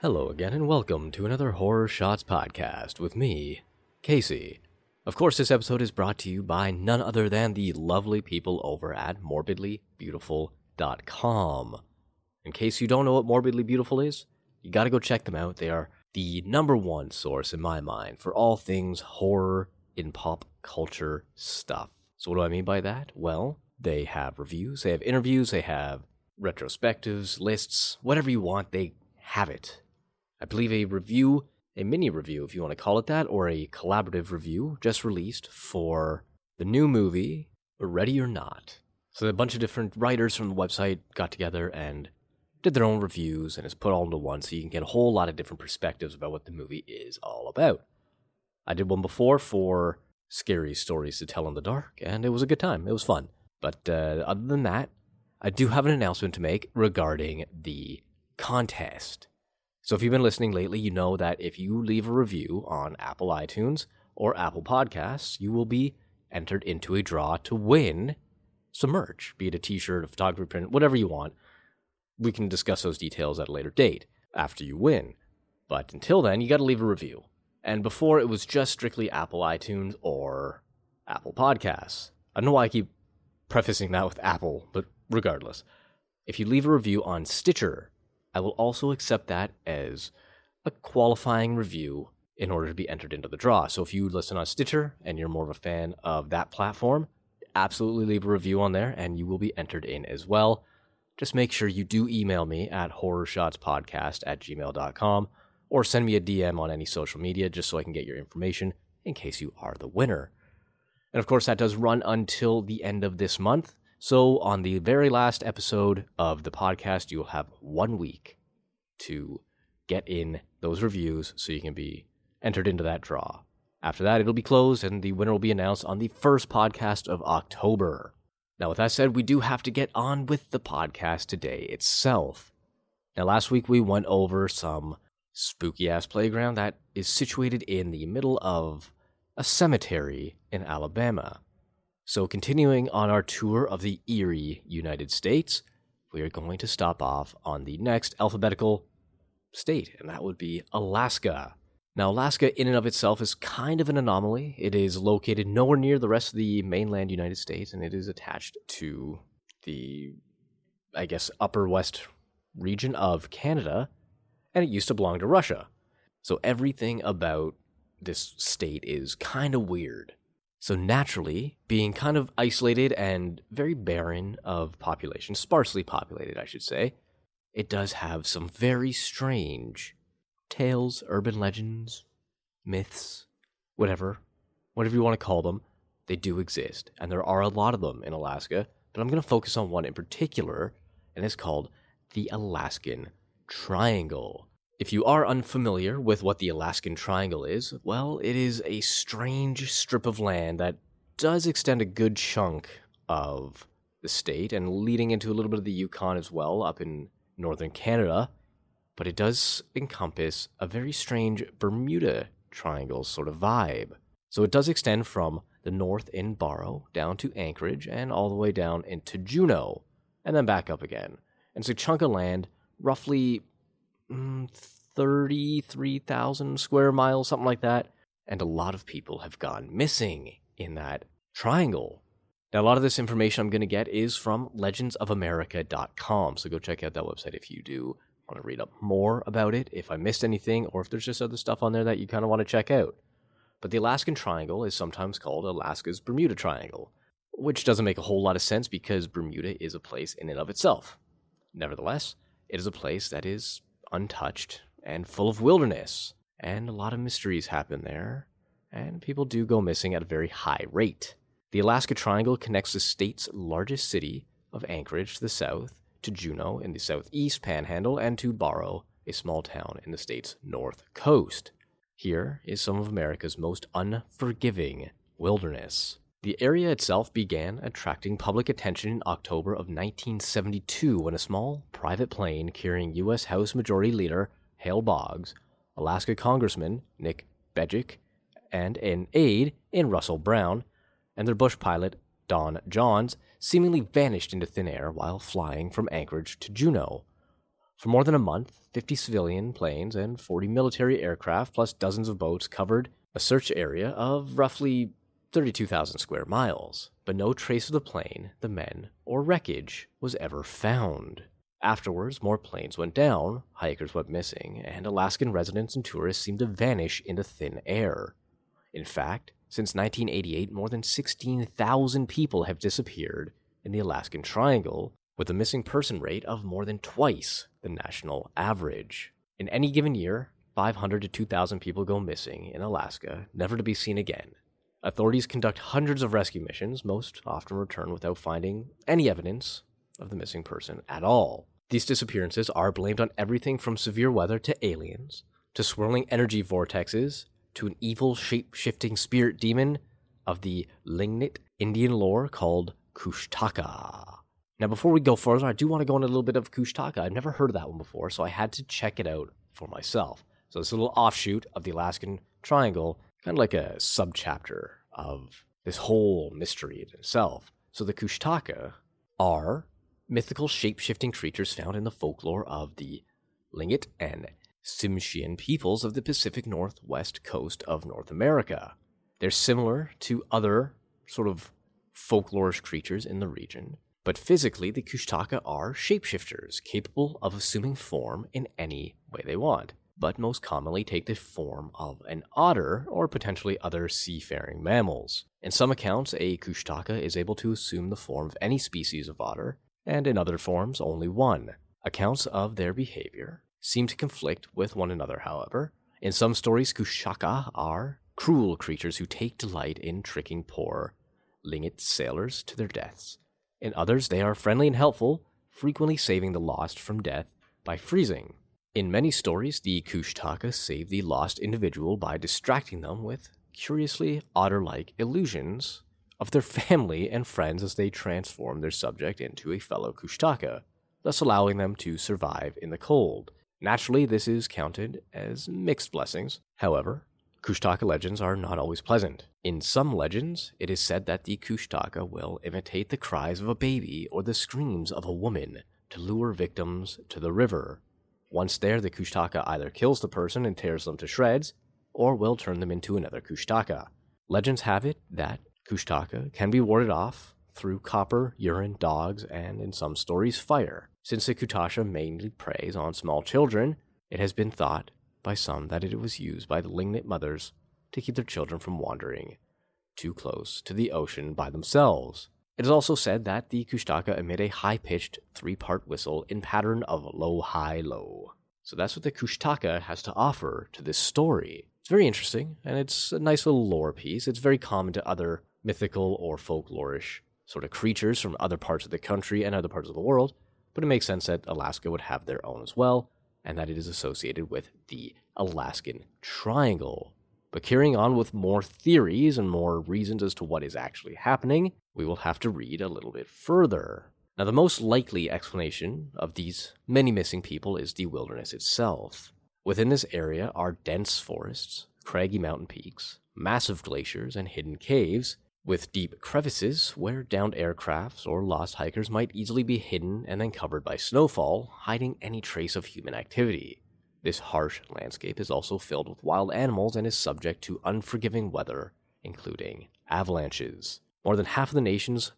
Hello again, and welcome to another Horror Shots podcast with me, Casey. Of course, this episode is brought to you by none other than the lovely people over at morbidlybeautiful.com. In case you don't know what Morbidly Beautiful is, you gotta go check them out. They are the number one source in my mind for all things horror in pop culture stuff. So, what do I mean by that? Well, they have reviews, they have interviews, they have retrospectives, lists, whatever you want, they have it. I believe a review, a mini review, if you want to call it that, or a collaborative review, just released for the new movie, Ready or Not. So a bunch of different writers from the website got together and did their own reviews, and it's put all into one so you can get a whole lot of different perspectives about what the movie is all about. I did one before for Scary Stories to Tell in the Dark, and it was a good time. It was fun. But uh, other than that, I do have an announcement to make regarding the contest. So if you've been listening lately, you know that if you leave a review on Apple iTunes or Apple Podcasts, you will be entered into a draw to win some merch, be it a t-shirt, a photography print, whatever you want. We can discuss those details at a later date after you win. But until then, you got to leave a review. And before it was just strictly Apple iTunes or Apple Podcasts. I don't know why I keep prefacing that with Apple, but regardless. If you leave a review on Stitcher, I will also accept that as a qualifying review in order to be entered into the draw. So if you listen on Stitcher and you're more of a fan of that platform, absolutely leave a review on there and you will be entered in as well. Just make sure you do email me at horrorshotspodcast at gmail.com or send me a DM on any social media just so I can get your information in case you are the winner. And of course, that does run until the end of this month. So, on the very last episode of the podcast, you will have one week to get in those reviews so you can be entered into that draw. After that, it'll be closed and the winner will be announced on the first podcast of October. Now, with that said, we do have to get on with the podcast today itself. Now, last week we went over some spooky ass playground that is situated in the middle of a cemetery in Alabama. So, continuing on our tour of the eerie, United States, we are going to stop off on the next alphabetical state, and that would be Alaska. Now, Alaska, in and of itself, is kind of an anomaly. It is located nowhere near the rest of the mainland United States, and it is attached to the, I guess, upper west region of Canada, and it used to belong to Russia. So, everything about this state is kind of weird. So naturally, being kind of isolated and very barren of population, sparsely populated, I should say, it does have some very strange tales, urban legends, myths, whatever, whatever you want to call them. They do exist, and there are a lot of them in Alaska, but I'm going to focus on one in particular, and it's called the Alaskan Triangle. If you are unfamiliar with what the Alaskan Triangle is, well, it is a strange strip of land that does extend a good chunk of the state and leading into a little bit of the Yukon as well, up in northern Canada. But it does encompass a very strange Bermuda Triangle sort of vibe. So it does extend from the north in Barrow down to Anchorage and all the way down into Juneau and then back up again. And it's a chunk of land roughly mm, 33,000 square miles, something like that. And a lot of people have gone missing in that triangle. Now, a lot of this information I'm going to get is from legendsofamerica.com. So go check out that website if you do want to read up more about it, if I missed anything, or if there's just other stuff on there that you kind of want to check out. But the Alaskan Triangle is sometimes called Alaska's Bermuda Triangle, which doesn't make a whole lot of sense because Bermuda is a place in and of itself. Nevertheless, it is a place that is untouched and full of wilderness, and a lot of mysteries happen there, and people do go missing at a very high rate. The Alaska Triangle connects the state's largest city of Anchorage to the south, to Juneau in the southeast panhandle, and to Barrow a small town in the state's north coast. Here is some of America's most unforgiving wilderness. The area itself began attracting public attention in October of 1972 when a small private plane carrying U.S. House Majority Leader Hale Boggs, Alaska Congressman Nick Begich, and an aide in Russell Brown, and their bush pilot Don Jonz seemingly vanished into thin air while flying from Anchorage to Juneau. For more than a month, 50 civilian planes and 40 military aircraft, plus dozens of boats, covered a search area of roughly 32,000 square miles, but no trace of the plane, the men, or wreckage was ever found. Afterwards, more planes went down, hikers went missing, and Alaskan residents and tourists seemed to vanish into thin air. In fact, since 1988, more than 16,000 people have disappeared in the Alaskan Triangle, with a missing person rate of more than twice the national average. In any given year, 500 to 2,000 people go missing in Alaska, never to be seen again. Authorities conduct hundreds of rescue missions, most often return without finding any evidence of the missing person at all. These disappearances are blamed on everything from severe weather to aliens, to swirling energy vortexes, to an evil shape shifting spirit demon of the Tlingit Indian lore called Kushtaka. Now, before we go further, I do want to go into a little bit of Kushtaka. I've never heard of that one before, so I had to check it out for myself. So, this little offshoot of the Alaskan Triangle kind of like a subchapter of this whole mystery in itself. So the Kushtaka are mythical shape-shifting creatures found in the folklore of the Tlingit and Tsimshian peoples of the Pacific Northwest coast of North America. They're similar to other sort of folklorish creatures in the region, but physically the Kushtaka are shapeshifters capable of assuming form in any way they want but most commonly take the form of an otter or potentially other seafaring mammals. In some accounts, a kushtaka is able to assume the form of any species of otter, and in other forms, only one. Accounts of their behavior seem to conflict with one another, however. In some stories, kushtaka are cruel creatures who take delight in tricking poor Tlingit sailors to their deaths. In others, they are friendly and helpful, frequently saving the lost from death by freezing in many stories, the Kushtaka save the lost individual by distracting them with curiously otter like illusions of their family and friends as they transform their subject into a fellow Kushtaka, thus allowing them to survive in the cold. Naturally, this is counted as mixed blessings. However, Kushtaka legends are not always pleasant. In some legends, it is said that the Kushtaka will imitate the cries of a baby or the screams of a woman to lure victims to the river, once there, the Kushtaka either kills the person and tears them to shreds, or will turn them into another Kushtaka. Legends have it that Kushtaka can be warded off through copper, urine, dogs, and in some stories, fire. Since the Kutasha mainly preys on small children, it has been thought by some that it was used by the Tlingit mothers to keep their children from wandering too close to the ocean by themselves. It is also said that the Kushtaka emit a high pitched three part whistle in pattern of low high low. So that's what the Kushtaka has to offer to this story. It's very interesting, and it's a nice little lore piece. It's very common to other mythical or folklorish sort of creatures from other parts of the country and other parts of the world, but it makes sense that Alaska would have their own as well, and that it is associated with the Alaskan Triangle. But carrying on with more theories and more reasons as to what is actually happening, we will have to read a little bit further. Now, the most likely explanation of these many missing people is the wilderness itself. Within this area are dense forests, craggy mountain peaks, massive glaciers, and hidden caves, with deep crevices where downed aircrafts or lost hikers might easily be hidden and then covered by snowfall, hiding any trace of human activity. This harsh landscape is also filled with wild animals and is subject to unforgiving weather, including avalanches. More than half of the nation's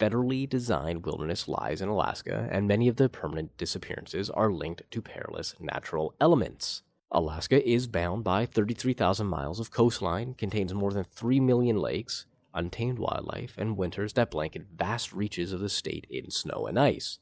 federally designed wilderness lies in Alaska, and many of the permanent disappearances are linked to perilous natural elements. Alaska is bound by 33,000 miles of coastline, contains more than 3 million lakes, untamed wildlife, and winters that blanket vast reaches of the state in snow and ice.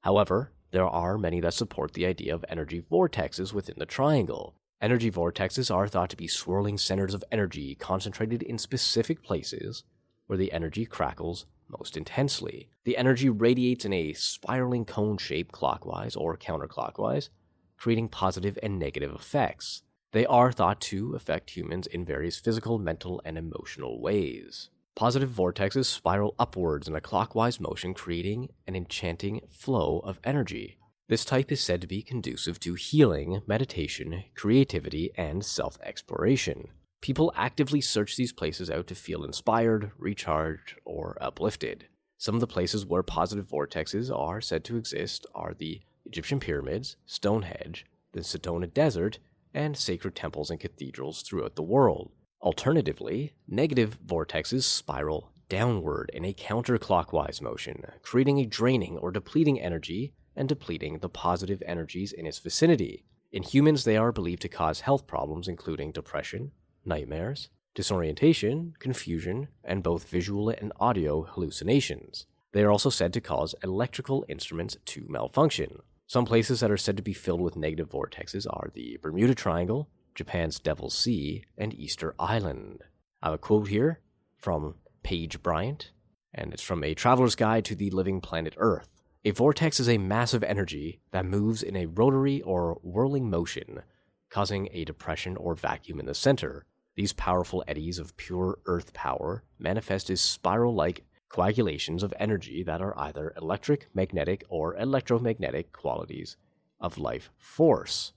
However, there are many that support the idea of energy vortexes within the triangle. Energy vortexes are thought to be swirling centers of energy concentrated in specific places where the energy crackles most intensely. The energy radiates in a spiraling cone shape clockwise or counterclockwise, creating positive and negative effects. They are thought to affect humans in various physical, mental, and emotional ways. Positive vortexes spiral upwards in a clockwise motion, creating an enchanting flow of energy. This type is said to be conducive to healing, meditation, creativity, and self exploration. People actively search these places out to feel inspired, recharged, or uplifted. Some of the places where positive vortexes are said to exist are the Egyptian pyramids, Stonehenge, the Sedona Desert, and sacred temples and cathedrals throughout the world. Alternatively, negative vortexes spiral downward in a counterclockwise motion, creating a draining or depleting energy and depleting the positive energies in its vicinity. In humans, they are believed to cause health problems including depression, nightmares, disorientation, confusion, and both visual and audio hallucinations. They are also said to cause electrical instruments to malfunction. Some places that are said to be filled with negative vortexes are the Bermuda Triangle, Japan's Devil's Sea, and Easter Island. I have a quote here from Paige Bryant, and it's from A Traveler's Guide to the Living Planet Earth. A vortex is a massive energy that moves in a rotary or whirling motion, causing a depression or vacuum in the center. These powerful eddies of pure earth power manifest as spiral like coagulations of energy that are either electric, magnetic, or electromagnetic qualities of life force.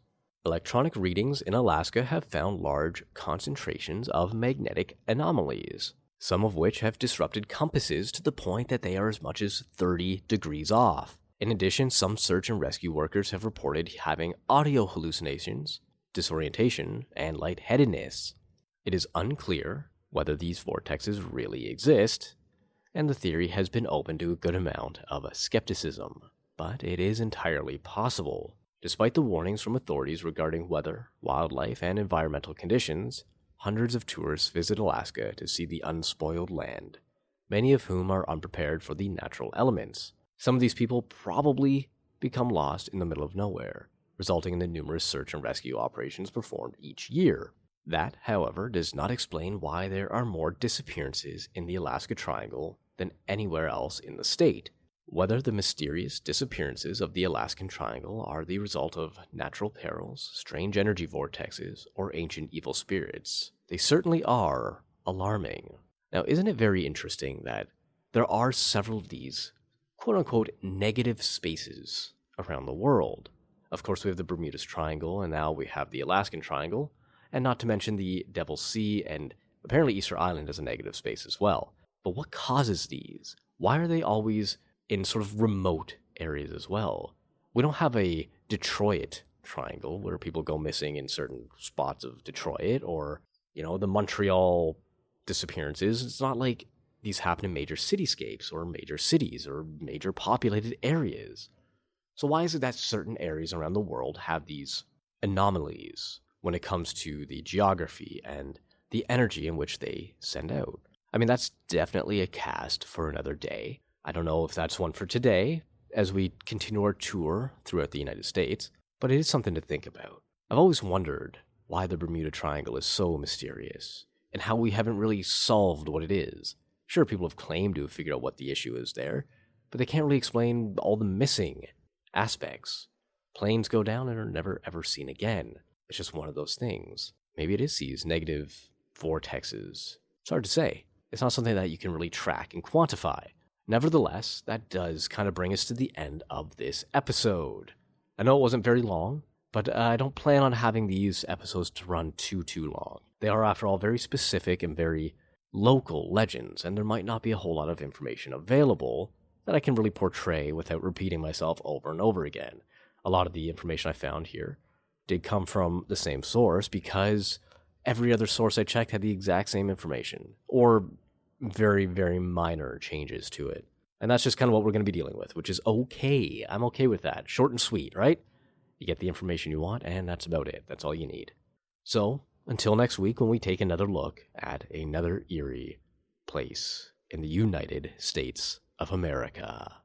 Electronic readings in Alaska have found large concentrations of magnetic anomalies, some of which have disrupted compasses to the point that they are as much as 30 degrees off. In addition, some search and rescue workers have reported having audio hallucinations, disorientation, and lightheadedness. It is unclear whether these vortexes really exist, and the theory has been open to a good amount of skepticism, but it is entirely possible. Despite the warnings from authorities regarding weather, wildlife, and environmental conditions, hundreds of tourists visit Alaska to see the unspoiled land, many of whom are unprepared for the natural elements. Some of these people probably become lost in the middle of nowhere, resulting in the numerous search and rescue operations performed each year. That, however, does not explain why there are more disappearances in the Alaska Triangle than anywhere else in the state. Whether the mysterious disappearances of the Alaskan Triangle are the result of natural perils, strange energy vortexes, or ancient evil spirits, they certainly are alarming. Now, isn't it very interesting that there are several of these quote unquote negative spaces around the world? Of course, we have the Bermuda's Triangle, and now we have the Alaskan Triangle, and not to mention the Devil's Sea and apparently Easter Island is a negative space as well. But what causes these? Why are they always in sort of remote areas as well? We don't have a Detroit triangle where people go missing in certain spots of Detroit or, you know, the Montreal disappearances. It's not like these happen in major cityscapes or major cities or major populated areas. So why is it that certain areas around the world have these anomalies when it comes to the geography and the energy in which they send out. I mean, that's definitely a cast for another day. I don't know if that's one for today as we continue our tour throughout the United States, but it is something to think about. I've always wondered why the Bermuda Triangle is so mysterious and how we haven't really solved what it is. Sure, people have claimed to have figured out what the issue is there, but they can't really explain all the missing aspects. Planes go down and are never ever seen again. It's just one of those things. Maybe it is these negative vortexes. It's hard to say. It's not something that you can really track and quantify. Nevertheless, that does kind of bring us to the end of this episode. I know it wasn't very long, but uh, I don't plan on having these episodes to run too, too long. They are, after all, very specific and very local legends, and there might not be a whole lot of information available that I can really portray without repeating myself over and over again. A lot of the information I found here did come from the same source because every other source I checked had the exact same information or very, very minor changes to it. And that's just kind of what we're going to be dealing with, which is okay. I'm okay with that. Short and sweet, right? You get the information you want, and that's about it. That's all you need. So, until next week, when we take another look at another eerie place in the United States of America.